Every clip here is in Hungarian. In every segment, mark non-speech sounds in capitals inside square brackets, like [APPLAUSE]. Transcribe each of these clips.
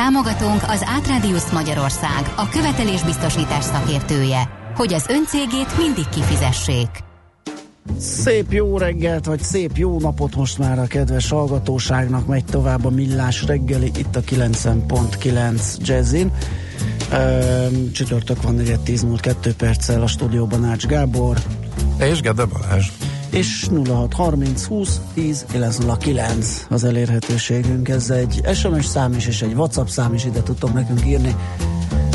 Támogatónk az Átrádiusz Magyarország, a követelésbiztosítás szakértője, hogy az öncégét mindig kifizessék. Szép jó reggelt, vagy szép jó napot most már a kedves hallgatóságnak megy tovább a millás reggeli itt a 90.9 Jazzin. Csütörtök van 4 10 múlt 2 perccel a stúdióban Ács Gábor. És Gede Balázs és 0630 20 10 909 az elérhetőségünk. Ez egy SMS szám is, és egy WhatsApp szám is ide tudtok nekünk írni,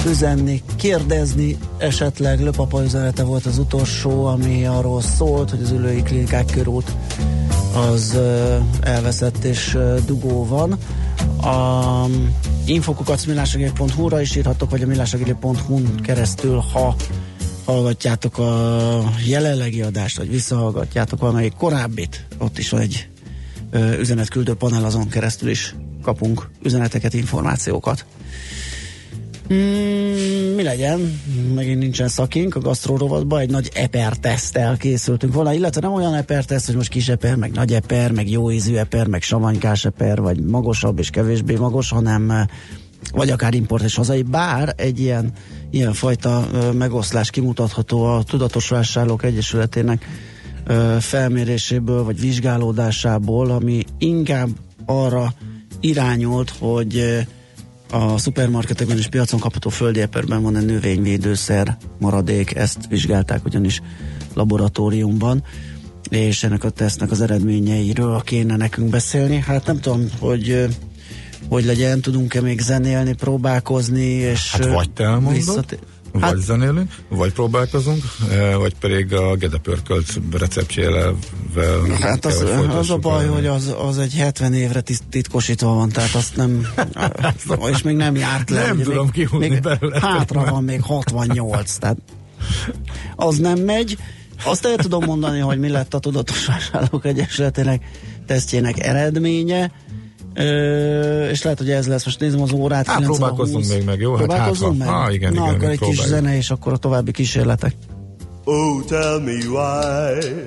üzenni, kérdezni, esetleg Löpapa üzenete volt az utolsó, ami arról szólt, hogy az ülői klinikák körút az elveszett és dugó van. A infokukacmillásegély.hu-ra is írhatok, vagy a millásegély.hu-n keresztül, ha hallgatjátok a jelenlegi adást, vagy visszahallgatjátok valamelyik korábbit, ott is van egy ö, üzenetküldő panel, azon keresztül is kapunk üzeneteket, információkat. Mm, mi legyen? Megint nincsen szakink a gasztrórovatban, egy nagy eper tesztel készültünk volna, illetve nem olyan eper teszt, hogy most kis eper, meg nagy eper, meg jó ízű eper, meg savanykás eper, vagy magasabb és kevésbé magas, hanem vagy akár import és hazai, bár egy ilyen, ilyen fajta megoszlás kimutatható a Tudatos Vásárlók Egyesületének felméréséből, vagy vizsgálódásából, ami inkább arra irányolt, hogy a szupermarketekben és piacon kapható földi eperben van egy növényvédőszer maradék, ezt vizsgálták ugyanis laboratóriumban és ennek a tesztnek az eredményeiről kéne nekünk beszélni. Hát nem tudom, hogy hogy legyen, tudunk-e még zenélni, próbálkozni, és... Hát vagy te elmondod, visszat... vagy hát, zenélünk, vagy próbálkozunk, vagy pedig a gedepörkölt receptjével Hát az, az a baj, el. hogy az, az egy 70 évre titkosítva van, tehát azt nem [LAUGHS] és még nem járt le. Nem tudom még, még belőle. Hátra van még 68, tehát az nem megy. Azt el tudom mondani, hogy mi lett a Tudatos Vásárlók Egyesületének tesztjének eredménye Ö, és lehet, hogy ez lesz. Most nézem az órát. Hát próbálkozzunk még meg, jó? Hát próbálkozzunk hát, meg? Ah, igen, Na, igen, akkor egy kis zene, és akkor a további kísérletek. Oh, tell me why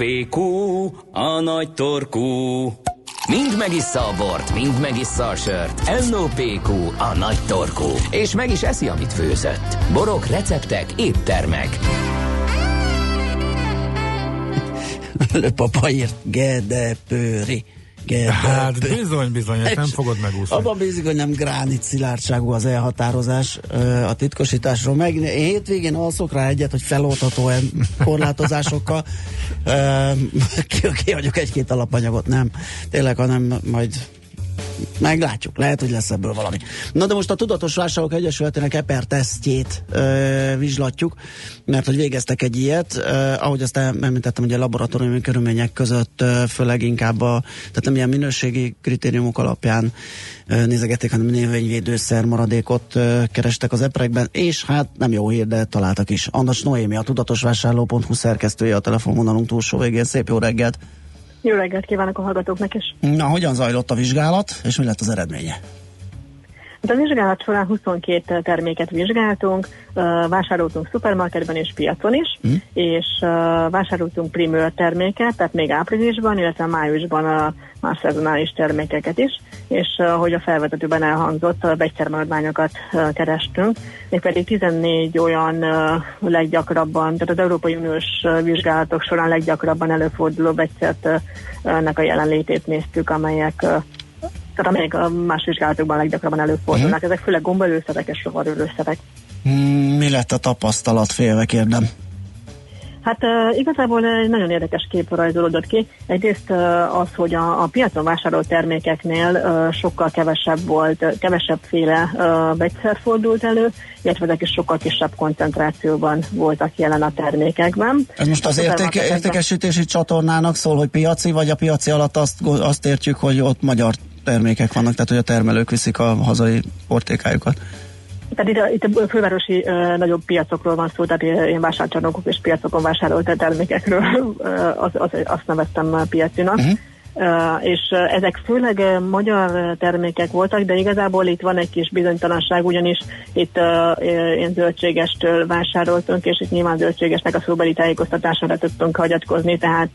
NOPQ, a nagy torkú. Mind megissza a bort, mind megissza a sört. NOPQ, a nagy torkú. És meg is eszi, amit főzött. Borok, receptek, éttermek. Papa írt, gedepőri. Hát bizony, bizony, ezt nem fogod megúszni. Abban bízik, hogy nem gránit szilárdságú az elhatározás a titkosításról. Meg én hétvégén alszok rá egyet, hogy feloldható korlátozásokkal. Kiadjuk egy-két alapanyagot, nem. Tényleg, hanem majd meglátjuk, lehet, hogy lesz ebből valami. Na de most a Tudatos Vásárlók Egyesületének EPER tesztjét ö, vizslatjuk, mert hogy végeztek egy ilyet, ö, ahogy azt említettem, hogy a laboratóriumi körülmények között ö, főleg inkább a, tehát nem ilyen minőségi kritériumok alapján ö, nézegették, hanem növényvédőszer maradékot ö, kerestek az eperekben, és hát nem jó hír, de találtak is. Andas Noémi, a tudatosvásárló.hu szerkesztője a telefonvonalunk túlsó végén. Szép jó reggelt! Jó reggelt kívánok a hallgatóknak is. Na, hogyan zajlott a vizsgálat, és mi lett az eredménye? Hát a vizsgálat során 22 terméket vizsgáltunk, vásároltunk szupermarketben és piacon is, mm. és vásároltunk primőr terméket, tehát még áprilisban, illetve májusban a más szezonális termékeket is, és ahogy a felvezetőben elhangzott, vegyszermaradványokat kerestünk, mégpedig 14 olyan leggyakrabban, tehát az Európai Uniós vizsgálatok során leggyakrabban előforduló vegyszert ennek a jelenlétét néztük, amelyek tehát amelyek a más vizsgálatokban leggyakrabban előfordulnak. Uh-huh. Ezek főleg gombaölőszerek és rovarölőszerek. Hmm, mi lett a tapasztalat, félve kérdem? Hát uh, igazából egy nagyon érdekes kép rajzolódott ki. Egyrészt uh, az, hogy a, a piacon vásárolt termékeknél uh, sokkal kevesebb volt, uh, kevesebb féle uh, vegyszer fordult elő, illetve ezek is sokkal kisebb koncentrációban voltak jelen a termékekben. Ez most az érték, értékesítési csatornának szól, hogy piaci, vagy a piaci alatt azt, azt értjük, hogy ott magyar termékek vannak, tehát hogy a termelők viszik a hazai portékájukat. Tehát itt, itt a fővárosi uh, nagyobb piacokról van szó, tehát én vásárcsarnokok és piacokon vásárolt termékekről, uh, az, az, azt neveztem piacinak. Uh-huh és ezek főleg magyar termékek voltak, de igazából itt van egy kis bizonytalanság, ugyanis itt én zöldségestől vásároltunk, és itt nyilván zöldségesnek a szóbeli tájékoztatására tudtunk hagyatkozni, tehát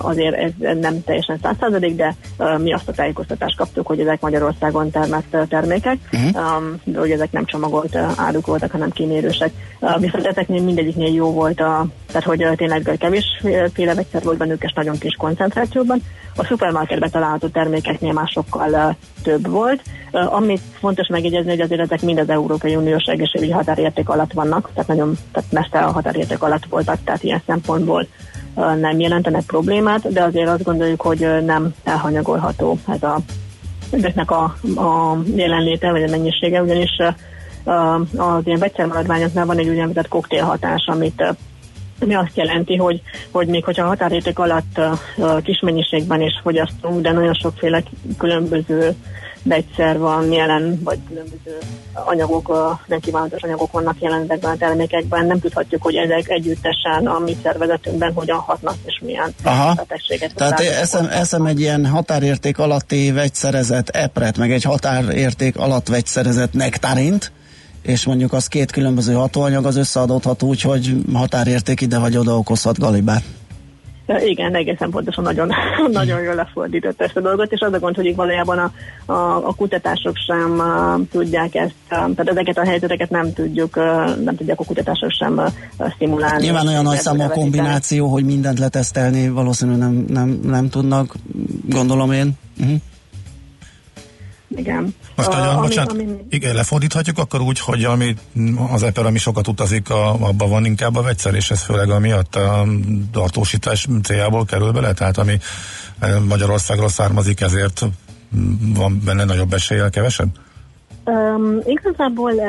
azért ez nem teljesen százszázadik, de mi azt a tájékoztatást kaptuk, hogy ezek Magyarországon termett termékek, uh-huh. de hogy ezek nem csomagolt áruk voltak, hanem kimérősek. Viszont ezeknél mindegyiknél jó volt, a, tehát hogy tényleg kevés féle vegyszer volt bennük, és nagyon kis koncentrációban. A szupermarketben található termékeknél már sokkal több volt. Amit fontos megjegyezni, hogy azért ezek mind az Európai Uniós egészségügyi határérték alatt vannak, tehát nagyon tehát messze a határérték alatt voltak, tehát ilyen szempontból nem jelentenek problémát, de azért azt gondoljuk, hogy nem elhanyagolható ez a ezeknek a, a jelenléte, vagy a mennyisége, ugyanis az ilyen vegyszermaradványoknál van egy úgynevezett koktélhatás, amit ami azt jelenti, hogy, hogy még hogyha határérték alatt uh, kis mennyiségben is fogyasztunk, de nagyon sokféle különböző vegyszer van jelen, vagy különböző anyagok, nem kívánatos anyagok vannak jelen ezekben a termékekben. Nem tudhatjuk, hogy ezek együttesen a mi szervezetünkben hogyan hatnak, és milyen Aha. betegséget. Tehát eszem, eszem egy ilyen határérték alatti vegyszerezett epret, meg egy határérték alatt vegyszerezett nektarint, és mondjuk az két különböző hatóanyag az összeadódhat úgy, hogy határérték ide vagy oda okozhat galibát. Igen, egészen pontosan nagyon, [LAUGHS] nagyon jól lefordított ezt a dolgot, és az a gond, hogy valójában a, a, a kutatások sem uh, tudják ezt, uh, tehát ezeket a helyzeteket nem tudjuk, uh, nem tudják a kutatások sem uh, szimulálni. Nyilván olyan nagy számú a kombináció, hogy mindent letesztelni valószínűleg nem, nem, nem tudnak, gondolom én. Uh-huh. Igen. Uh, nagyon, ami, bocsánat, ami... igen, lefordíthatjuk akkor úgy, hogy ami az Apple, ami sokat utazik, a, abban van inkább a vegyszer, és ez főleg amiatt a tartósítás céljából kerül bele, tehát ami eh, Magyarországról származik, ezért van benne nagyobb eséllyel kevesebb? Um, igazából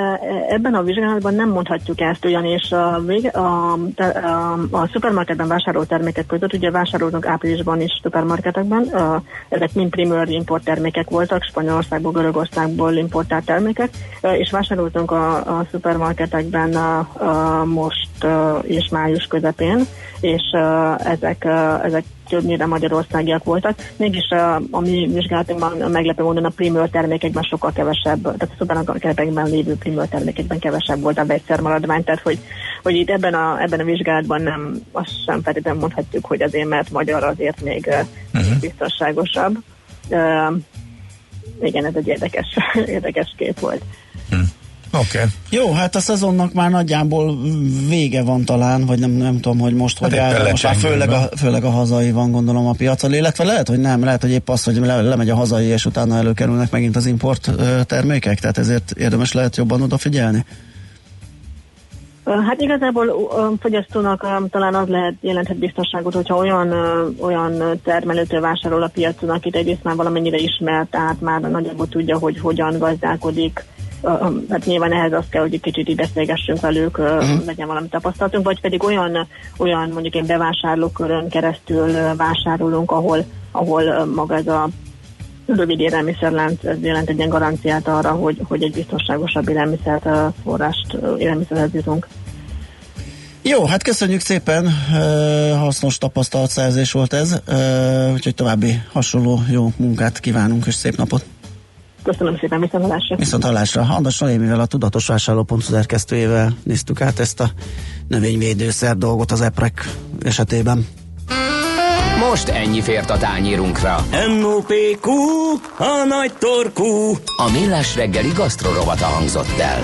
ebben a vizsgálatban nem mondhatjuk ezt, ugyanis a, a, a, a szupermarketben vásárolt termékek között, ugye vásároltunk áprilisban is szupermarketekben, uh, ezek mind primőr import termékek voltak, Spanyolországból, Görögországból importált termékek, uh, és vásároltunk a, a szupermarketekben uh, uh, most és május közepén, és ezek, ezek többnyire magyarországiak voltak. Mégis a, a mi vizsgálatunkban meglepő módon a primőr termékekben sokkal kevesebb, tehát a szupermarketekben lévő primőr termékekben kevesebb volt a vegyszermaradvány, tehát hogy, hogy itt ebben a, ebben a vizsgálatban nem, azt sem feltétlenül mondhatjuk, hogy azért, mert magyar azért még uh-huh. biztonságosabb. Uh, igen, ez egy érdekes, [LAUGHS] érdekes kép volt. Uh-huh. Oké. Okay. Jó, hát a szezonnak már nagyjából vége van talán, vagy nem, nem tudom, hogy most hát hogy áll. Most már főleg a, főleg a hazai van gondolom a piacon, illetve lehet, hogy nem, lehet, hogy épp az, hogy le, lemegy a hazai, és utána előkerülnek megint az import termékek, tehát ezért érdemes lehet jobban odafigyelni. Hát igazából a fogyasztónak talán az lehet jelenthet biztonságot, hogyha olyan, olyan termelőtől vásárol a piacon, akit egyrészt már valamennyire ismert, tehát már nagyjából tudja, hogy hogyan gazdálkodik, hát nyilván ehhez az kell, hogy egy kicsit így beszélgessünk velük, uh-huh. legyen valami tapasztalatunk, vagy pedig olyan, olyan mondjuk egy bevásárlókörön keresztül vásárolunk, ahol, ahol maga ez a rövid élelmiszerlánc ez jelent egy ilyen garanciát arra, hogy, hogy egy biztonságosabb élelmiszert forrást élelmiszerhez jutunk. Jó, hát köszönjük szépen, hasznos tapasztalatszerzés volt ez, úgyhogy további hasonló jó munkát kívánunk, és szép napot! Köszönöm szépen, viszont hallásra. Viszont hallásra. Andas Noémivel a Tudatos Vásárlópont szerkesztőjével néztük át ezt a növényvédőszer dolgot az EPREK esetében. Most ennyi fért a tányírunkra. M.O.P.Q. A nagy torkú. A millás reggeli gasztrorovata hangzott el.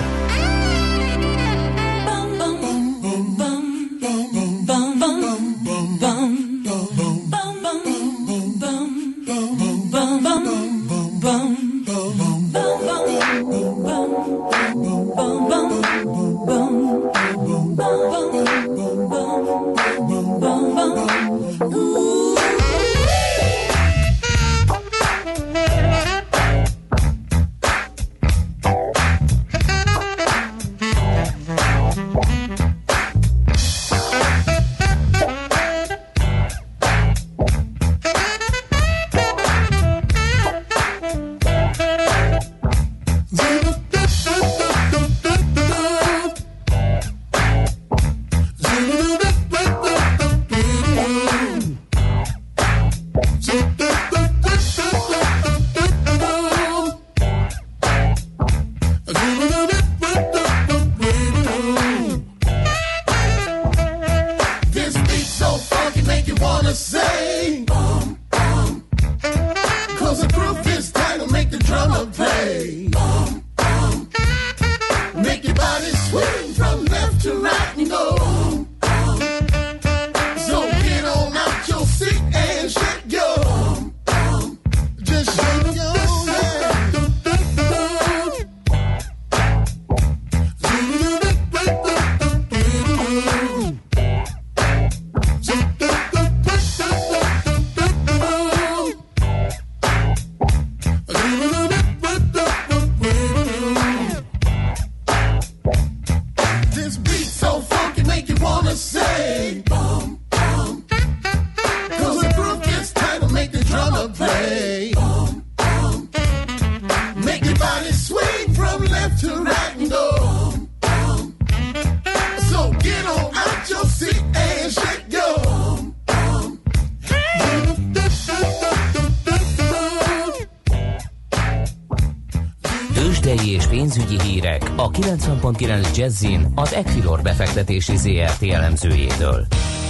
A 90.9 Jazzin az Equilor befektetési ZRT elemzőjétől.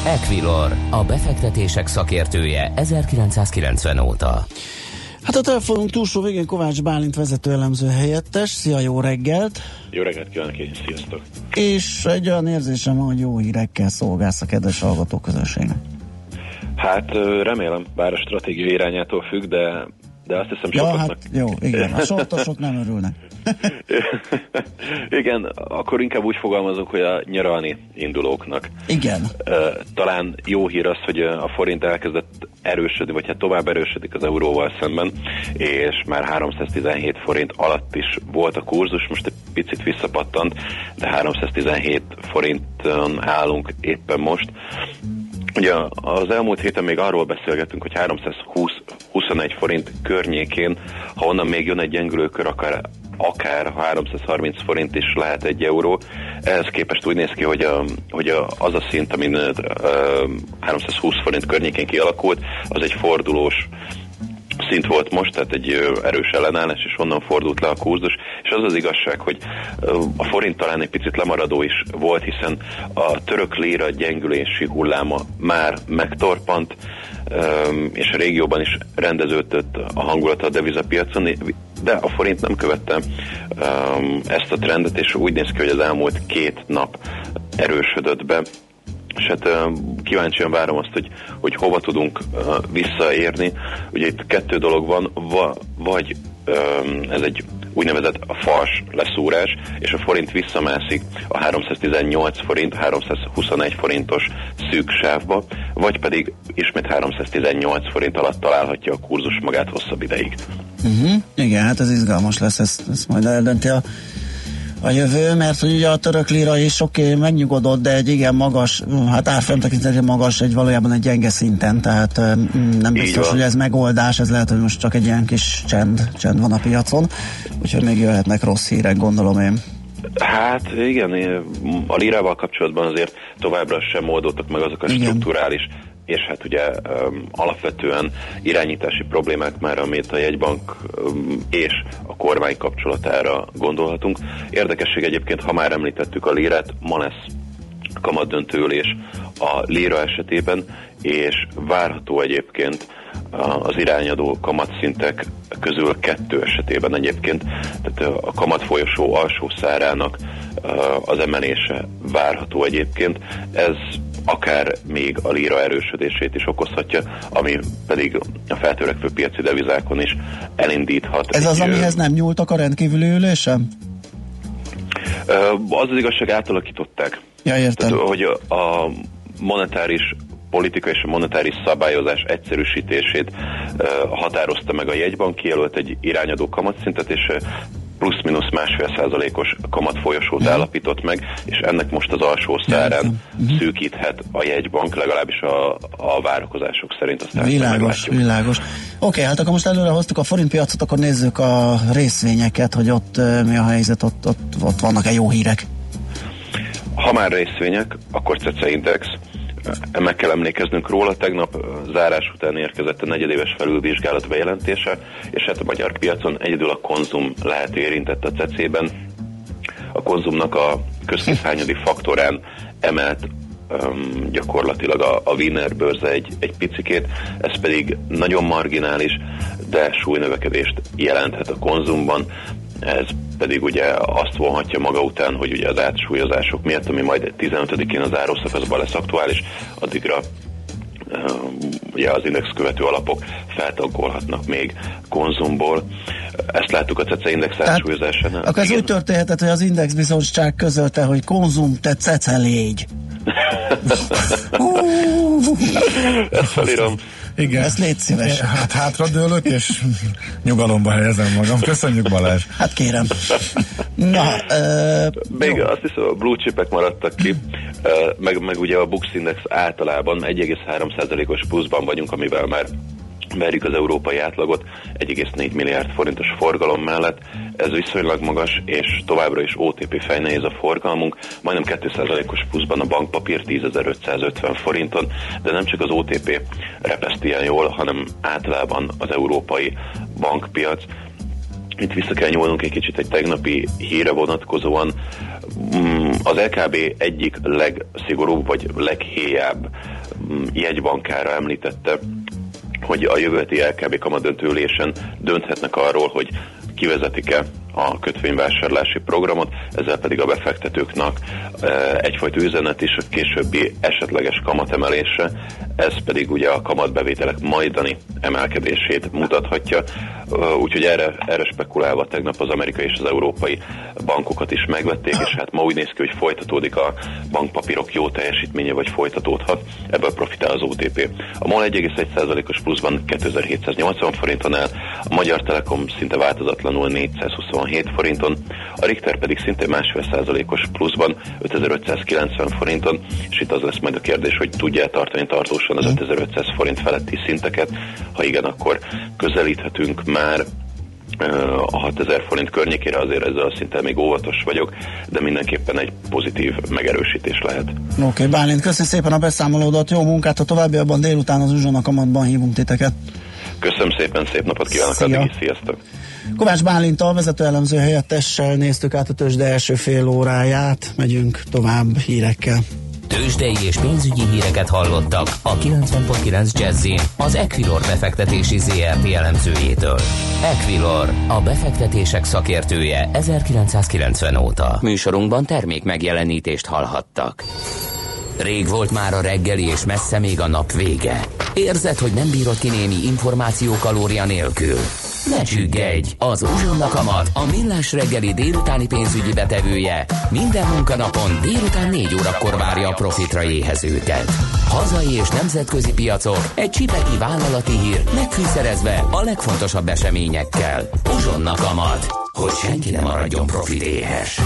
Equilor, a befektetések szakértője 1990 óta. Hát a telefonunk túlsó végén Kovács Bálint vezető elemző helyettes. Szia, jó reggelt! Jó reggelt kívánok én, sziasztok! És egy olyan érzésem van, hogy jó hírekkel szolgálsz a kedves hallgatóközönségnek. Hát remélem, bár a stratégia irányától függ, de de azt hiszem ja, hát jó, igen, [LAUGHS] a sortosok nem örülnek. [LAUGHS] igen, akkor inkább úgy fogalmazok, hogy a nyaralni indulóknak. Igen. Talán jó hír az, hogy a forint elkezdett erősödni, vagy hát tovább erősödik az euróval szemben, és már 317 forint alatt is volt a kurzus, most egy picit visszapattant, de 317 forinton állunk éppen most. Ugye az elmúlt héten még arról beszélgettünk, hogy 320 21 forint környékén, ha onnan még jön egy gyengülőkör, akár akár 330 forint is lehet egy euró. Ehhez képest úgy néz ki, hogy, a, hogy a, az a szint, amin uh, 320 forint környékén kialakult, az egy fordulós szint volt most, tehát egy erős ellenállás, és onnan fordult le a kurzus, és az az igazság, hogy a forint talán egy picit lemaradó is volt, hiszen a török léra gyengülési hulláma már megtorpant, és a régióban is rendeződött a hangulat a devizapiacon, de a forint nem követte ezt a trendet, és úgy néz ki, hogy az elmúlt két nap erősödött be, és hát kíváncsian várom azt, hogy, hogy hova tudunk visszaérni. Ugye itt kettő dolog van, vagy ez egy úgynevezett a fals leszúrás, és a forint visszamászik a 318 forint, 321 forintos szűk sávba, vagy pedig ismét 318 forint alatt találhatja a kurzus magát hosszabb ideig. Uh-huh. Igen, hát ez izgalmas lesz, ezt, ezt majd eldönti a a jövő, mert hogy ugye a török lira is oké, okay, megnyugodott, de egy igen magas, hát árfolyam tekintetében magas, egy valójában egy gyenge szinten, tehát nem biztos, hogy ez megoldás, ez lehet, hogy most csak egy ilyen kis csend, csend van a piacon, úgyhogy még jöhetnek rossz hírek, gondolom én. Hát igen, a lirával kapcsolatban azért továbbra sem oldottak meg azok a igen. strukturális és hát ugye alapvetően irányítási problémák már, amit a jegybank és a kormány kapcsolatára gondolhatunk. Érdekesség egyébként, ha már említettük a lírát, ma lesz kamatdöntőülés a líra esetében, és várható egyébként az irányadó kamatszintek közül kettő esetében egyébként, tehát a kamat folyosó alsó szárának az emelése várható egyébként. Ez akár még a líra erősödését is okozhatja, ami pedig a feltörekvő piaci devizákon is elindíthat. Ez az, amihez nem nyúltak a rendkívüli ülésem? Az az igazság átalakították. Ja, értem. Tehát, hogy a monetáris politika és a monetáris szabályozás egyszerűsítését határozta meg a jegybank, kijelölt egy irányadó kamatszintet, és plusz-minusz másfél százalékos kamatfolyosót mm. állapított meg, és ennek most az alsó szárán mm. szűkíthet a jegybank, legalábbis a, a várakozások szerint. Aztán világos, világos. Oké, okay, hát akkor most előre hoztuk a forintpiacot, akkor nézzük a részvényeket, hogy ott mi a helyzet, ott, ott, ott vannak-e jó hírek? Ha már részvények, akkor CECE Index meg kell emlékeznünk róla, tegnap zárás után érkezett a negyedéves felülvizsgálat bejelentése, és hát a magyar piacon egyedül a konzum lehet érintett a cecében. A konzumnak a közkészhányadi faktorán emelt um, gyakorlatilag a, a Wiener bőrze egy, egy picikét, ez pedig nagyon marginális, de súlynövekedést jelenthet a konzumban. Ez pedig ugye azt vonhatja maga után, hogy ugye az átsúlyozások miatt, ami majd 15-én az árószakaszban lesz aktuális, addigra ugye az index követő alapok feltaggolhatnak még konzumból. Ezt láttuk a CECE index átsúlyozásánál. Akkor ez úgy történhetett, hogy az index biztonság közölte, hogy konzum, te CECE légy. [LAUGHS] Ezt felírom. Igen. Ezt légy szíves. Hát hátradőlök, és nyugalomba helyezem magam. Köszönjük Balázs. Hát kérem. Na, uh, Még jó. azt hiszem, a blue chipek maradtak ki, uh, meg, meg ugye a Bux Index általában 1,3%-os pluszban vagyunk, amivel már verjük az európai átlagot 1,4 milliárd forintos forgalom mellett. Ez viszonylag magas, és továbbra is OTP fejnehéz a forgalmunk, majdnem 2%-os pluszban a bankpapír 10.550 forinton, de nem csak az OTP repeszt ilyen jól, hanem általában az európai bankpiac. Itt vissza kell nyúlnunk egy kicsit egy tegnapi híre vonatkozóan. Mm, az LKB egyik legszigorúbb vagy leghéjább mm, jegybankára említette hogy a jövő heti LKB kamadöntőülésen dönthetnek arról, hogy kivezetik-e a kötvényvásárlási programot, ezzel pedig a befektetőknek e, egyfajta üzenet is a későbbi esetleges kamatemelésre, ez pedig ugye a kamatbevételek majdani emelkedését mutathatja, úgyhogy erre, erre spekulálva tegnap az amerikai és az európai bankokat is megvették, és hát ma úgy néz ki, hogy folytatódik a bankpapírok jó teljesítménye, vagy folytatódhat, ebből profitál az OTP. A MOL 1,1%-os pluszban 2780 forinton áll, a Magyar Telekom szinte változatlanul 427 forinton, a Richter pedig szinte másfél százalékos pluszban 5590 forinton, és itt az lesz majd a kérdés, hogy tudja tartani tartósan az 5500 forint feletti szinteket, ha igen, akkor közelíthetünk már a 6000 forint környékére azért ezzel a szinten még óvatos vagyok, de mindenképpen egy pozitív megerősítés lehet. Oké, okay, Bálint, köszönöm szépen a beszámolódat, jó munkát a továbbiakban, délután az Uzsona kamatban hívunk titeket. Köszönöm szépen, szép napot kívánok, Szia. addig is, sziasztok! Kovács Bálintal, vezető elemző helyettessel néztük át a tőzsde első fél óráját, megyünk tovább hírekkel. Tőzsdei és pénzügyi híreket hallottak a 90.9 jazz az Equilor befektetési ZRT elemzőjétől. Equilor, a befektetések szakértője 1990 óta. Műsorunkban termék megjelenítést hallhattak. Rég volt már a reggeli, és messze még a nap vége. Érzed, hogy nem bírod ki némi információ kalória nélkül? Ne csüggedj! Az Uzsonna Kamat, a millás reggeli délutáni pénzügyi betevője minden munkanapon délután 4 órakor várja a profitra éhezőket. Hazai és nemzetközi piacok, egy csipeki vállalati hír, megfűszerezve a legfontosabb eseményekkel. Uzsonna Kamat, hogy senki ne maradjon profit éhes.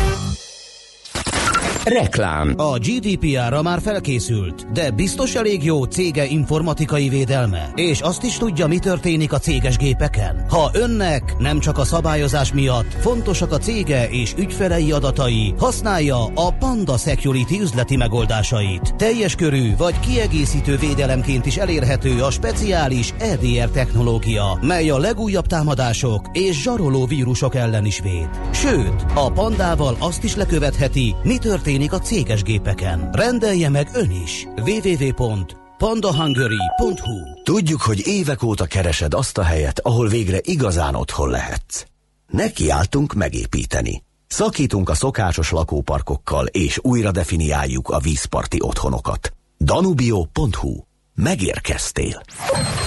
Reklám. A GDPR-ra már felkészült, de biztos elég jó cége informatikai védelme, és azt is tudja, mi történik a céges gépeken. Ha önnek nem csak a szabályozás miatt fontosak a cége és ügyfelei adatai, használja a Panda Security üzleti megoldásait. Teljes körű vagy kiegészítő védelemként is elérhető a speciális EDR technológia, mely a legújabb támadások és zsaroló vírusok ellen is véd. Sőt, a Pandával azt is lekövetheti, mi történik történik a céges gépeken. Rendelje meg ön is. www.pandahungary.hu Tudjuk, hogy évek óta keresed azt a helyet, ahol végre igazán otthon lehetsz. Nekiálltunk megépíteni. Szakítunk a szokásos lakóparkokkal, és újra definiáljuk a vízparti otthonokat. Danubio.hu Megérkeztél.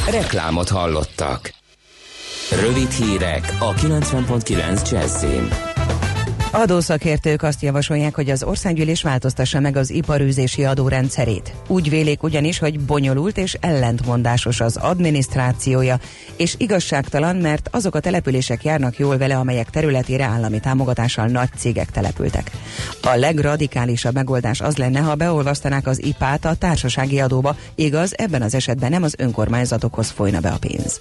Reklámot hallottak. Rövid hírek a 90.9 Jazzin. Adószakértők azt javasolják, hogy az országgyűlés változtassa meg az iparűzési adórendszerét. Úgy vélik ugyanis, hogy bonyolult és ellentmondásos az adminisztrációja, és igazságtalan, mert azok a települések járnak jól vele, amelyek területére állami támogatással nagy cégek települtek. A legradikálisabb megoldás az lenne, ha beolvasztanák az IPÁT a társasági adóba, igaz, ebben az esetben nem az önkormányzatokhoz folyna be a pénz.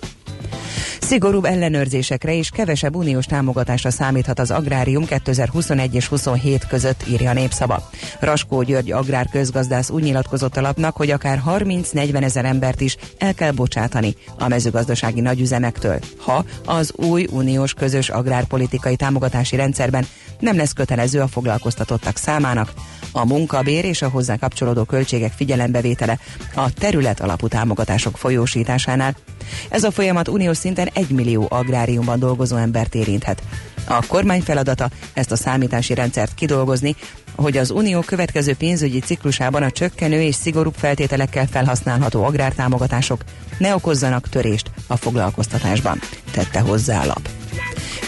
Szigorúbb ellenőrzésekre és kevesebb uniós támogatásra számíthat az agrárium 2021 és 27 között, írja a népszava. Raskó György agrár közgazdász úgy nyilatkozott a lapnak, hogy akár 30-40 ezer embert is el kell bocsátani a mezőgazdasági nagyüzemektől, ha az új uniós közös agrárpolitikai támogatási rendszerben nem lesz kötelező a foglalkoztatottak számának, a munkabér és a hozzá kapcsolódó költségek figyelembevétele a terület alapú támogatások folyósításánál. Ez a folyamat uniós szinten 1 millió agráriumban dolgozó embert érinthet. A kormány feladata ezt a számítási rendszert kidolgozni, hogy az unió következő pénzügyi ciklusában a csökkenő és szigorúbb feltételekkel felhasználható agrártámogatások ne okozzanak törést a foglalkoztatásban, tette hozzá a lap.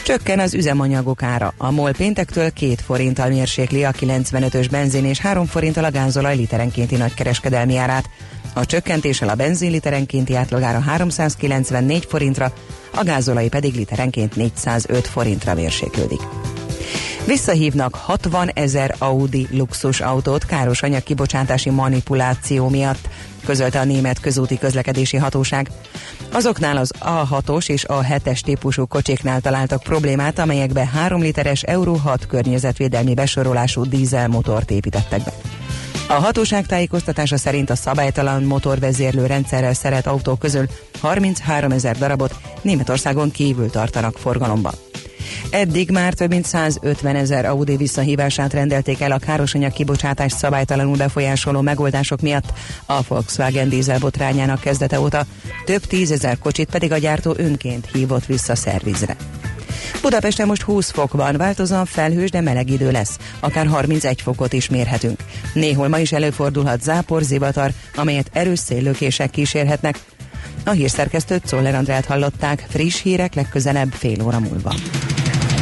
Csökken az üzemanyagok ára. A MOL péntektől 2 forinttal mérsékli a 95-ös benzin és 3 forinttal a gázolaj literenkénti nagykereskedelmi árát. A csökkentéssel a benzin literenkénti átlagára 394 forintra, a gázolai pedig literenként 405 forintra mérséklődik. Visszahívnak 60 ezer Audi luxus autót káros anyag kibocsátási manipuláció miatt, közölte a német közúti közlekedési hatóság. Azoknál az A6-os és A7-es típusú kocsiknál találtak problémát, amelyekbe 3 literes Euro 6 környezetvédelmi besorolású dízelmotort építettek be. A hatóság tájékoztatása szerint a szabálytalan motorvezérlő rendszerrel szeret autók közül 33 ezer darabot Németországon kívül tartanak forgalomban. Eddig már több mint 150 ezer Audi visszahívását rendelték el a károsanyag kibocsátás szabálytalanul befolyásoló megoldások miatt a Volkswagen dízel botrányának kezdete óta, több tízezer kocsit pedig a gyártó önként hívott vissza szervizre. Budapesten most 20 fok van, változóan felhős, de meleg idő lesz. Akár 31 fokot is mérhetünk. Néhol ma is előfordulhat zápor, zivatar, amelyet erős széllökések kísérhetnek. A hírszerkesztőt Czoller Andrát hallották, friss hírek legközelebb fél óra múlva.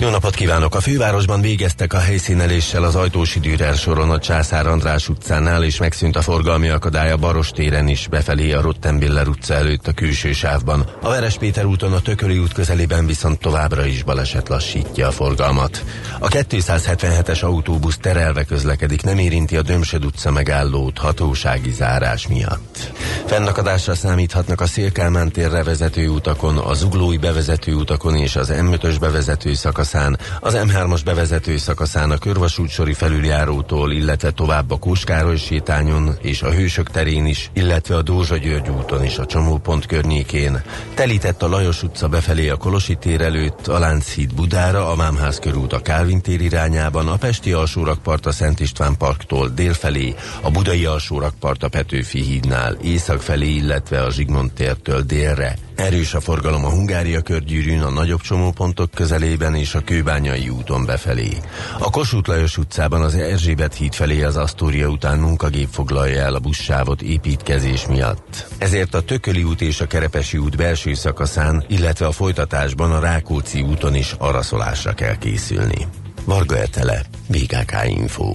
Jó napot kívánok! A fővárosban végeztek a helyszíneléssel az Ajtósi Dürer soron a Császár András utcánál, és megszűnt a forgalmi akadály a Baros téren is, befelé a Rottenbiller utca előtt a külső sávban. A Veres Péter úton a Tököli út közelében viszont továbbra is baleset lassítja a forgalmat. A 277-es autóbusz terelve közlekedik, nem érinti a Dömsöd utca megállót hatósági zárás miatt. Fennakadásra számíthatnak a Szélkálmán térre vezető utakon, a Zuglói bevezető utakon és az M5-ös bevezető szakaszán, az M3-as bevezető szakaszán a Körvasútsori felüljárótól, illetve tovább a Kóskároly sétányon és a Hősök terén is, illetve a Dózsa György úton is a csomópont környékén. Telített a Lajos utca befelé a Kolosi tér előtt, a Lánchíd Budára, a Vámház körút a Kálvin tér irányában, a Pesti alsórakpart a Szent István parktól délfelé, a Budai alsórakpart a Petőfi hídnál észak felé, illetve a Zsigmond tértől délre. Erős a forgalom a Hungária körgyűrűn, a nagyobb csomópontok közelében és a Kőbányai úton befelé. A Kossuth Lajos utcában az Erzsébet híd felé az Asztória után munkagép foglalja el a buszsávot építkezés miatt. Ezért a Tököli út és a Kerepesi út belső szakaszán, illetve a folytatásban a Rákóczi úton is araszolásra kell készülni. Varga Etele, BKK Info.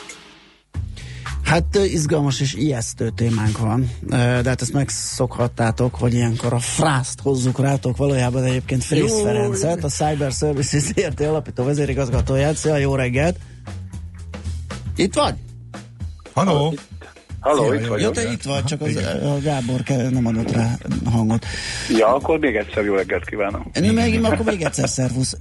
Hát izgalmas és ijesztő témánk van, de hát ezt megszokhattátok, hogy ilyenkor a frászt hozzuk rátok, valójában egyébként Frész Ferencet, a Cyber Services ZRT alapító vezérigazgatóját. Szia, jó reggelt! Itt vagy? Halló! Itt vagyok. Jó, te itt vagy, csak az, a Gábor nem adott rá hangot. Ja, akkor még egyszer jó reggelt kívánok. Még, akkor még egyszer szervusz.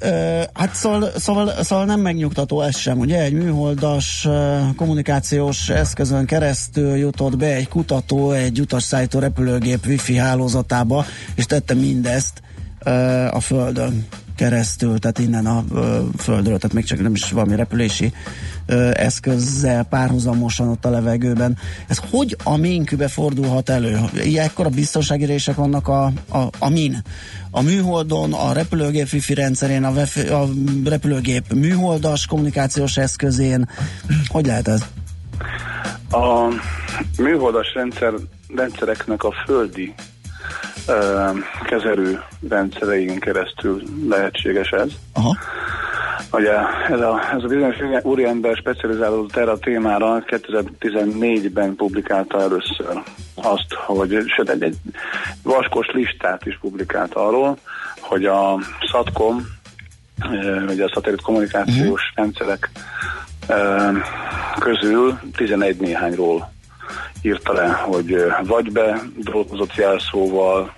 Hát szóval, szóval, szóval nem megnyugtató ez sem, ugye? Egy műholdas kommunikációs eszközön keresztül jutott be egy kutató egy utasszállító repülőgép wifi hálózatába, és tette mindezt a Földön keresztül, tehát innen a uh, Földről, tehát még csak nem is valami repülési eszközzel párhuzamosan ott a levegőben. Ez hogy a minkübe fordulhat elő? Ilyenkor a biztonsági rések vannak a, a, a min. A műholdon, a repülőgép wifi rendszerén, a, vef, a repülőgép műholdas kommunikációs eszközén. Hogy lehet ez? A műholdas rendszer, rendszereknek a földi kezelő rendszerein keresztül lehetséges ez. Aha. Ugye ez a, ez a bizonyos úriember specializálódott erre a témára 2014-ben publikálta először azt, hogy sőt egy, egy vaskos listát is publikált arról, hogy a SATCOM, ugye a szatellit kommunikációs uh-huh. rendszerek közül 11 néhányról írta le, hogy vagy be drótozott jelszóval,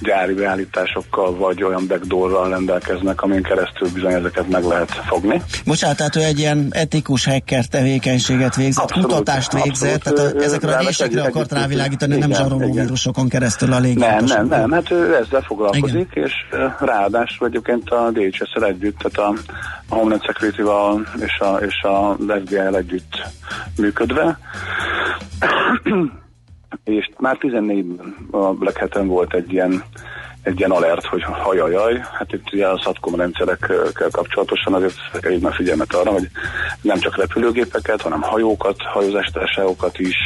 gyári beállításokkal, vagy olyan backdoorral rendelkeznek, amin keresztül bizony ezeket meg lehet fogni. Bocsánat, tehát ő egy ilyen etikus hacker tevékenységet végzett, abszolút, kutatást végzett, abszolút, tehát ezekre a résekre akart rávilágítani, igen, nem zsaroló vírusokon keresztül a légi. Nem, nem, nem, hát ő ezzel foglalkozik, igen. és ráadásul egyébként a DHS-el együtt, tehát a, a Homeland Security-val és a, és a FBI-el együtt működve és már 14-ben a Black hat volt egy ilyen, egy ilyen alert, hogy hajajaj, hát itt ugye a SATCOM rendszerekkel kapcsolatosan azért kell a figyelmet arra, hogy nem csak repülőgépeket, hanem hajókat, hajózási társaságokat is,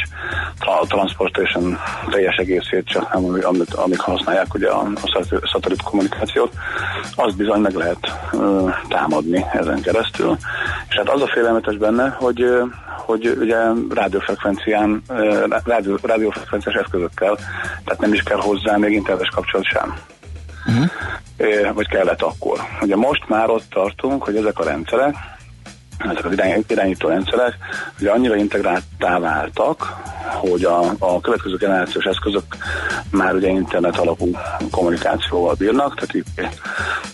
a transportation teljes egészét csak nem, amit, amik használják ugye a, a szatellit kommunikációt, azt bizony meg lehet ö, támadni ezen keresztül. És hát az a félelmetes benne, hogy hogy ugye rádiófrekvencián, rádió, rádiófrekvenciás eszközökkel, tehát nem is kell hozzá még internetes kapcsolat sem. Uh-huh. Vagy kellett akkor. Ugye most már ott tartunk, hogy ezek a rendszerek, ezek az irányító rendszerek ugye annyira integráltá váltak, hogy a, a következő generációs eszközök már ugye internet alapú kommunikációval bírnak, tehát IP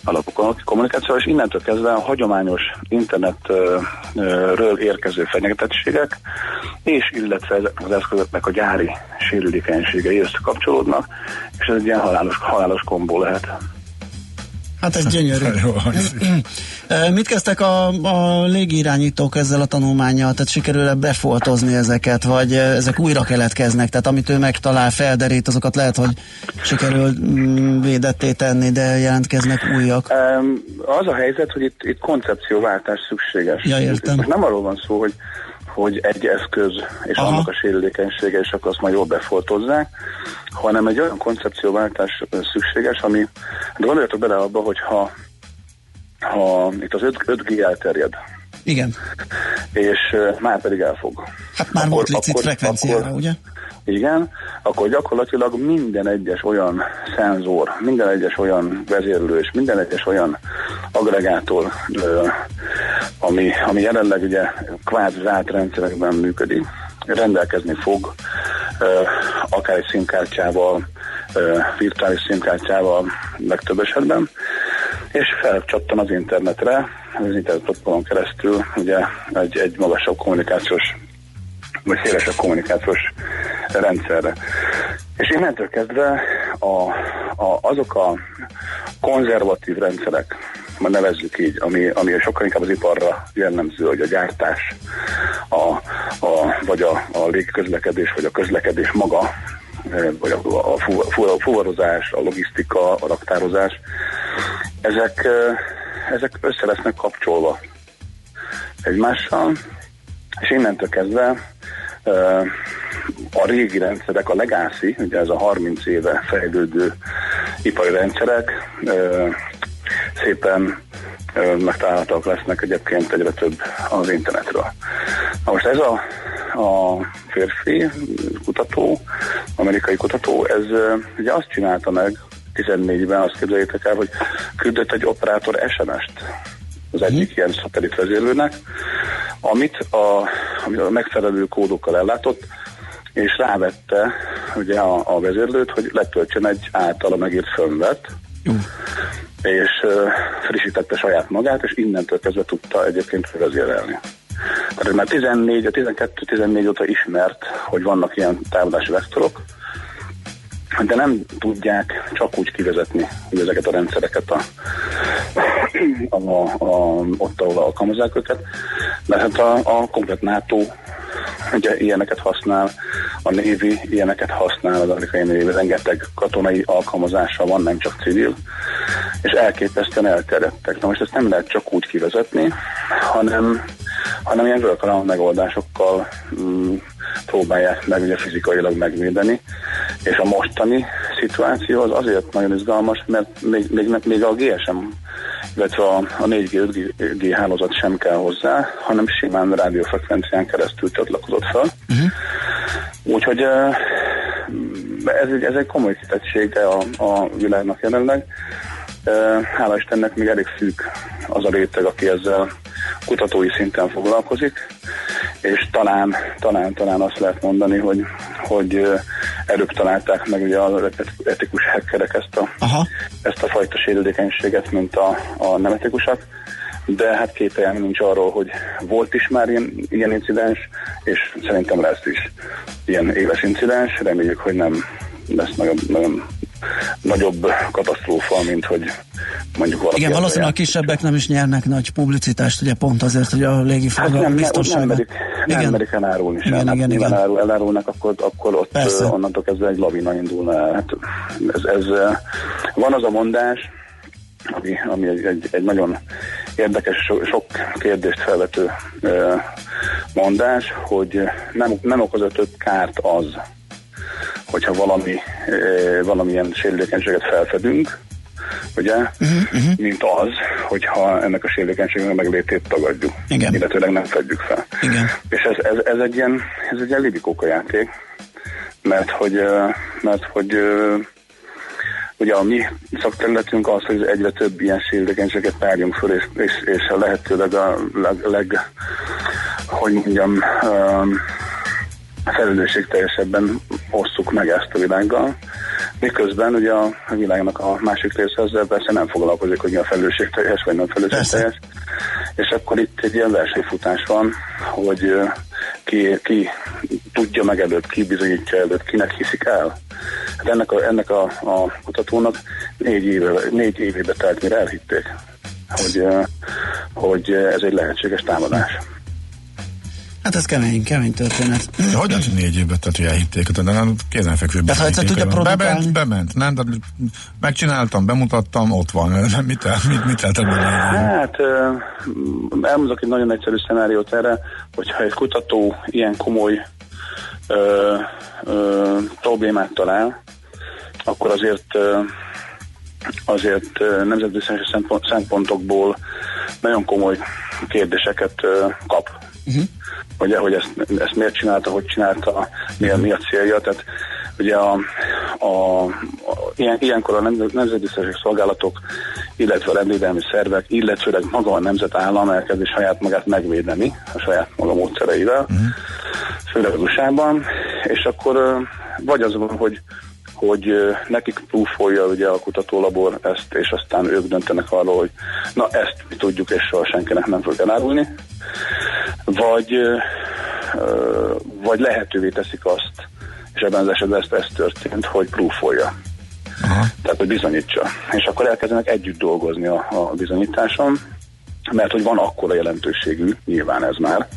alapú kommunikációval, és innentől kezdve a hagyományos internetről érkező fenyegetettségek, és illetve ezek az eszközöknek a gyári sérülékenységei összekapcsolódnak, és ez egy ilyen halálos, halálos kombó lehet. Hát ez gyönyörű. [LAUGHS] Mit kezdtek a, a légirányítók ezzel a tanulmányjal? Tehát sikerül-e befoltozni ezeket, vagy ezek újra keletkeznek? Tehát amit ő megtalál, felderít, azokat lehet, hogy sikerül mm, védetté tenni, de jelentkeznek újak. Az a helyzet, hogy itt, itt koncepcióváltás szükséges. Ja, értem. Itt nem arról van szó, hogy hogy egy eszköz és Aha. annak a sérülékenysége, és akkor azt majd jól befoltozzák, hanem egy olyan koncepcióváltás szükséges, ami, de gondoljatok bele abba, hogy ha, ha itt az 5, 5G elterjed, igen. És uh, már pedig elfog. Hát már akkor, volt licit frekvenciára, akkor, ugye? Igen, akkor gyakorlatilag minden egyes olyan szenzor, minden egyes olyan vezérlő és minden egyes olyan agregátor, ami, ami jelenleg ugye kvázi zárt rendszerekben működik, rendelkezni fog akár egy színkártyával, virtuális színkártyával legtöbb esetben, és felcsattam az internetre, az internet keresztül ugye egy, egy magasabb kommunikációs vagy szélesebb kommunikációs rendszerre. És innentől kezdve a, a, azok a konzervatív rendszerek, ma nevezzük így, ami, ami sokkal inkább az iparra jellemző, hogy a gyártás, a, a, vagy a, a légközlekedés, vagy a közlekedés maga, eh, vagy a, a, a fuvarozás, a logisztika, a raktározás, ezek, eh, ezek össze lesznek kapcsolva egymással, és innentől kezdve a régi rendszerek, a legacy, ugye ez a 30 éve fejlődő ipari rendszerek szépen megtalálhatók lesznek egyébként egyre több az internetről. Na most ez a, a férfi kutató, amerikai kutató, ez ugye azt csinálta meg 14-ben, azt képzeljétek el, hogy küldött egy operátor SMS-t az egyik mhm. ilyen szatellit vezérlőnek, amit a, amit a megfelelő kódokkal ellátott, és rávette ugye a, a vezérlőt, hogy letöltsön egy általa megírt fönvet, és uh, frissítette saját magát, és innentől kezdve tudta egyébként vezérelni. Tehát már 14, a 12-14 óta ismert, hogy vannak ilyen támadási vektorok, de nem tudják csak úgy kivezetni hogy ezeket a rendszereket a, a, a, ott, ahol alkalmazzák őket, mert hát a, a komplet NATO ugye ilyeneket használ, a Navy ilyeneket használ, az amerikai Navy rengeteg katonai alkalmazása van, nem csak civil, és elképesztően elterjedtek. Na most ezt nem lehet csak úgy kivezetni, hanem, hanem ilyen workaround megoldásokkal mm, próbálják meg ugye fizikailag megvédeni, és a mostani szituáció az azért nagyon izgalmas, mert még, még, még a GSM, illetve a, a 4G, 5G hálózat sem kell hozzá, hanem simán rádiófrekvencián keresztül csatlakozott fel. Uh-huh. Úgyhogy ez egy, ez egy komoly kitettsége a, a világnak jelenleg. Hála Istennek még elég szűk az a réteg, aki ezzel kutatói szinten foglalkozik, és talán, talán, talán azt lehet mondani, hogy, hogy előbb találták meg ugye az etikus hackerek ezt a, Aha. ezt a fajta sérülékenységet, mint a, a nem etikusak, de hát kételjem nincs arról, hogy volt is már ilyen, ilyen incidens, és szerintem lesz is ilyen éves incidens, reméljük, hogy nem lesz nagyon, nagyon nagyobb katasztrófa, mint hogy mondjuk valaki... Igen, valószínűleg a kisebbek nem is nyernek nagy publicitást, ugye pont azért, hogy a légiforgalom hát nem, biztonsága... Nem merik, nem igen. merik elárulni sem. Igen, hát igen, igen. Elárul, elárulnak, akkor, akkor ott Persze. onnantól kezdve egy lavina indulna el. Hát ez, ez, van az a mondás, ami, ami egy, egy, egy nagyon érdekes, so, sok kérdést felvető mondás, hogy nem, nem okoz több kárt az, hogyha valami, valamilyen sérülékenységet felfedünk, ugye, uh-huh, uh-huh. mint az, hogyha ennek a sérülékenységnek meglétét tagadjuk, Igen. illetőleg nem fedjük fel. Igen. És ez, ez, ez egy ilyen, ez egy ilyen libikóka játék, mert hogy, mert hogy ugye a mi szakterületünk az, hogy egyre több ilyen sérülékenységet tárjunk föl, és, és, és a lehetőleg a leg, leg hogy mondjam, um, felelősségteljesebben osszuk meg ezt a világgal, miközben ugye a világnak a másik része ezzel persze nem foglalkozik, hogy mi a felelősségteljes vagy nem felelősségteljes, és akkor itt egy ilyen versenyfutás van, hogy ki, ki tudja meg előtt, ki bizonyítja előtt, kinek hiszik el. Hát ennek a, ennek a, a kutatónak négy, éve, négy évébe telt, mire elhitték, hogy, hogy ez egy lehetséges támadás. Hát ez kemény, kemény történet. De hogy az négy évben, tehát hogy elhitték, de nem kézenfekvő Tehát ha egyszer tudja produkálni. Bement, bement, nem, de megcsináltam, bemutattam, ott van. [LAUGHS] Nem, mit, mit, mit lehet ebben Hát elmondok egy nagyon egyszerű szenáriót erre, hogyha egy kutató ilyen komoly ö, ö, problémát talál, akkor azért ö, azért nemzetbiztonsági szempont, szempontokból nagyon komoly kérdéseket kap. Uh-huh hogy, hogy ezt, ezt miért csinálta, hogy csinálta, mi a, mi a célja. Tehát ugye a, a, a, ilyen, ilyenkor a nemzeti szolgálatok, illetve a rendvédelmi szervek, illetőleg maga a nemzetállam elkezdi saját magát megvédeni a saját maga módszereivel, uh-huh. főleg az usa és akkor vagy az van, hogy hogy nekik prúfolja ugye a kutatólabor ezt, és aztán ők döntenek arról, hogy na ezt mi tudjuk, és soha senkinek nem fog elárulni, vagy, vagy lehetővé teszik azt, és ebben az esetben ezt, ez történt, hogy prúfolja. Aha. Tehát, hogy bizonyítsa. És akkor elkezdenek együtt dolgozni a, a bizonyításon, mert hogy van akkora jelentőségű, nyilván ez már,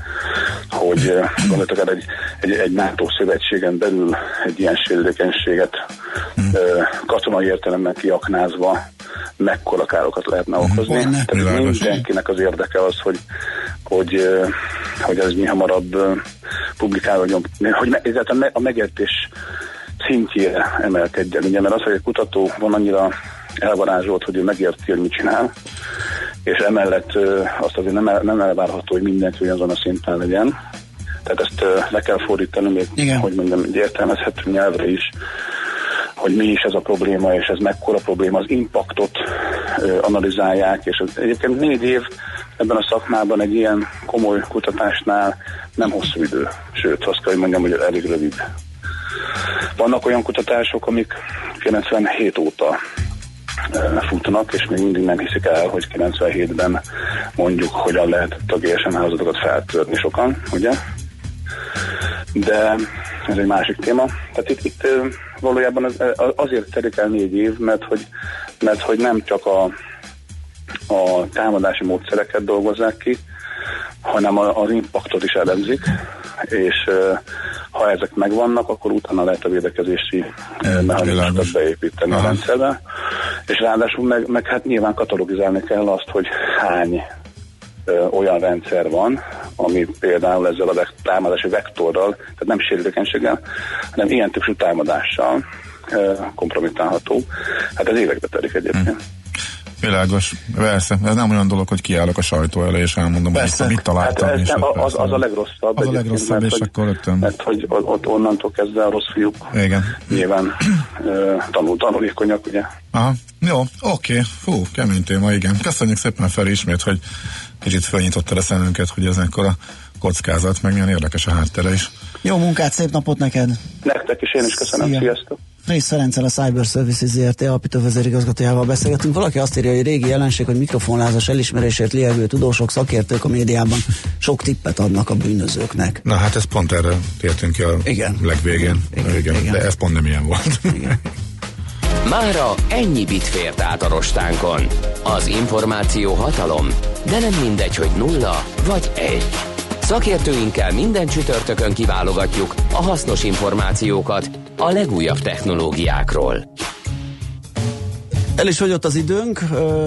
hogy gondoltak egy, egy, egy NATO szövetségen belül egy ilyen sérülékenységet hmm. katonai értelemben kiaknázva mekkora károkat lehetne okozni. Tehát mindenkinek az érdeke az, hogy, hogy, hogy ez mi hamarabb publikálódjon, hogy me, a megértés szintjére emelkedjen. Ugye, mert az, hogy egy kutató van annyira elvarázsolt, hogy ő megérti, hogy mit csinál, és emellett azt azért nem, nem elvárható, hogy mindenki azon a szinten legyen. Tehát ezt le kell fordítani, még, Igen. hogy mondjam, egy értelmezhető nyelvre is, hogy mi is ez a probléma, és ez mekkora probléma, az impaktot ö, analizálják, és az, egyébként négy év ebben a szakmában egy ilyen komoly kutatásnál nem hosszú idő, sőt, azt kell, hogy mondjam, hogy elég rövid. Vannak olyan kutatások, amik 97 óta futnak, és még mindig nem hiszik el, hogy 97-ben mondjuk hogyan lehetett a GSM hálózatokat feltörni sokan, ugye? De ez egy másik téma. Tehát itt, itt valójában az, azért telik el négy év, mert hogy, mert hogy nem csak a, a támadási módszereket dolgozzák ki, hanem az impaktot is elemzik, és ha ezek megvannak, akkor utána lehet a védekezési mechanizmusokat beépíteni Aha. a rendszerbe, és ráadásul meg, meg hát nyilván katalogizálni kell azt, hogy hány ö, olyan rendszer van, ami például ezzel a támadási vektorral, tehát nem sérülékenységgel, hanem ilyen típusú támadással ö, kompromittálható. Hát ez évekbe telik egyébként. Hmm. Világos, persze. Ez nem olyan dolog, hogy kiállok a sajtó elé, és elmondom, persze. hogy mit találtam. Hát ez nem, az, az, a legrosszabb. Az a legrosszabb, mert, és hogy, akkor rögtön. Mert hogy ott onnantól kezdve a rossz fiúk Igen. nyilván tanul, tanulékonyak, ugye. Aha, jó, oké. Fú, kemény téma, igen. Köszönjük szépen fel ismét, hogy kicsit felnyitottad a szemünket, hogy ez a kockázat, meg milyen érdekes a háttere is. Jó munkát, szép napot neked! Nektek is, én is köszönöm, Szia. sziasztok! Rész Ferenccel a Cyber Services ZRT alapító vezérigazgatójával beszélgetünk. Valaki azt írja, hogy régi jelenség, hogy mikrofonlázas elismerésért liegő tudósok, szakértők a médiában sok tippet adnak a bűnözőknek. Na hát ez pont erre tértünk ki a igen. legvégén. Igen, igen, igen. De ez pont nem ilyen volt. Igen. Mára ennyi bit fért át a rostánkon. Az információ hatalom, de nem mindegy, hogy nulla vagy egy. Szakértőinkkel minden csütörtökön kiválogatjuk a hasznos információkat a legújabb technológiákról. El is fogyott az időnk.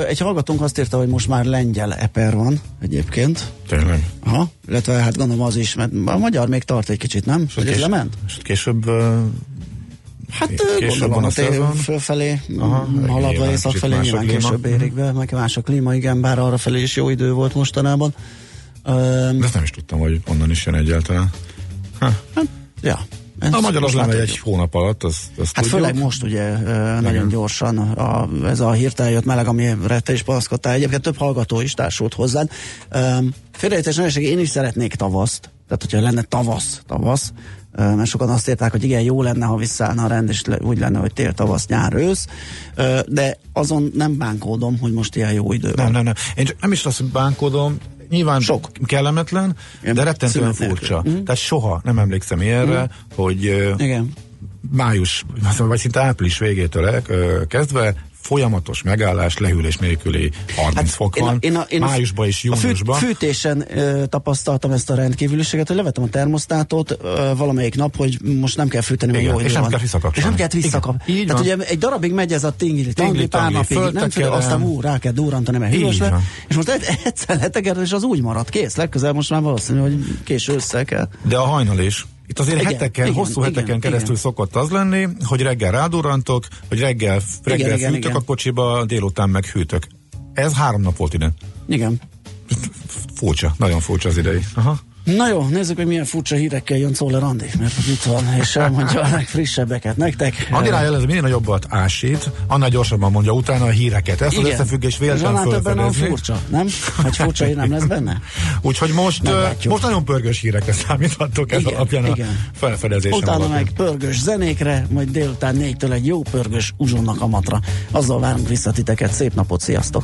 Egy hallgatónk azt írta, hogy most már lengyel eper van egyébként. Tényleg? Aha, illetve hát gondolom az is, mert a magyar még tart egy kicsit, nem? Hogy kés, lement? És később Hát később gondolom, a tél fölfelé Aha, haladva észak felé nyilván később érik be, meg más a klíma, igen, bár arra felé is jó idő volt mostanában. De ezt nem is tudtam, hogy onnan is jön egyáltalán. Ha. Hát, ja. Ez a magyar az lemegy egy hónap alatt, az, az Hát tudjuk. főleg most ugye nagyon gyorsan a, ez a hirtelen jött meleg, amire te is panaszkodtál. Egyébként több hallgató is társult hozzád. Félrejétes nehézség, én is szeretnék tavaszt. Tehát, hogyha lenne tavasz, tavasz, mert sokan azt írták, hogy igen, jó lenne, ha visszaállna a rend, és úgy lenne, hogy tél, tavasz, nyár, ősz, de azon nem bánkódom, hogy most ilyen jó idő van. Nem, nem, nem. Én nem is azt, bánkódom, nyilván Sok. kellemetlen, Igen, de rettentően furcsa. Mm. Tehát soha nem emlékszem ilyenre, mm. hogy Igen. május, vagy szinte április végétől kezdve folyamatos megállás, lehűlés nélküli 30 hát fok van, én a, én a, májusban és júniusban. A fű, fűtésen ö, tapasztaltam ezt a rendkívüliséget, hogy levettem a termosztátot ö, valamelyik nap, hogy most nem kell fűteni, mert jó és nem kell És nem kell visszakapcsolni. Tehát ugye egy darabig megy ez a tingli, tingli pár napig, nem fő, aztán ú, rá kell durrantani, mert hűvös és most egyszer letegerd, és az úgy marad, kész, legközelebb most már valószínű, hogy késő össze kell. De a hajnal is. Itt azért igen, heteken, igen, hosszú heteken igen, keresztül igen. szokott az lenni, hogy reggel rádurrantok, hogy reggel, reggel igen, fűtök igen, a kocsiba, délután meg hűtök. Ez három nap volt ide. Igen. Furcsa, nagyon furcsa az idei. Aha. Na jó, nézzük, hogy milyen furcsa hírekkel jön Szóler Andi, mert itt van, és elmondja a legfrissebbeket nektek. Andi rájelez, minél nagyobbat ásít, annál gyorsabban mondja utána a híreket. Ezt Igen. az összefüggés véletlen többen a furcsa, nem? Hogy furcsa hír nem lesz benne? [LAUGHS] Úgyhogy most, most nagyon pörgős hírekre számíthatok ez Igen, alapján Igen. a felfedezésem Utána alapján. meg pörgős zenékre, majd délután négytől egy jó pörgős uzsonnak a matra. Azzal várunk vissza titeket. Szép napot, sziasztok!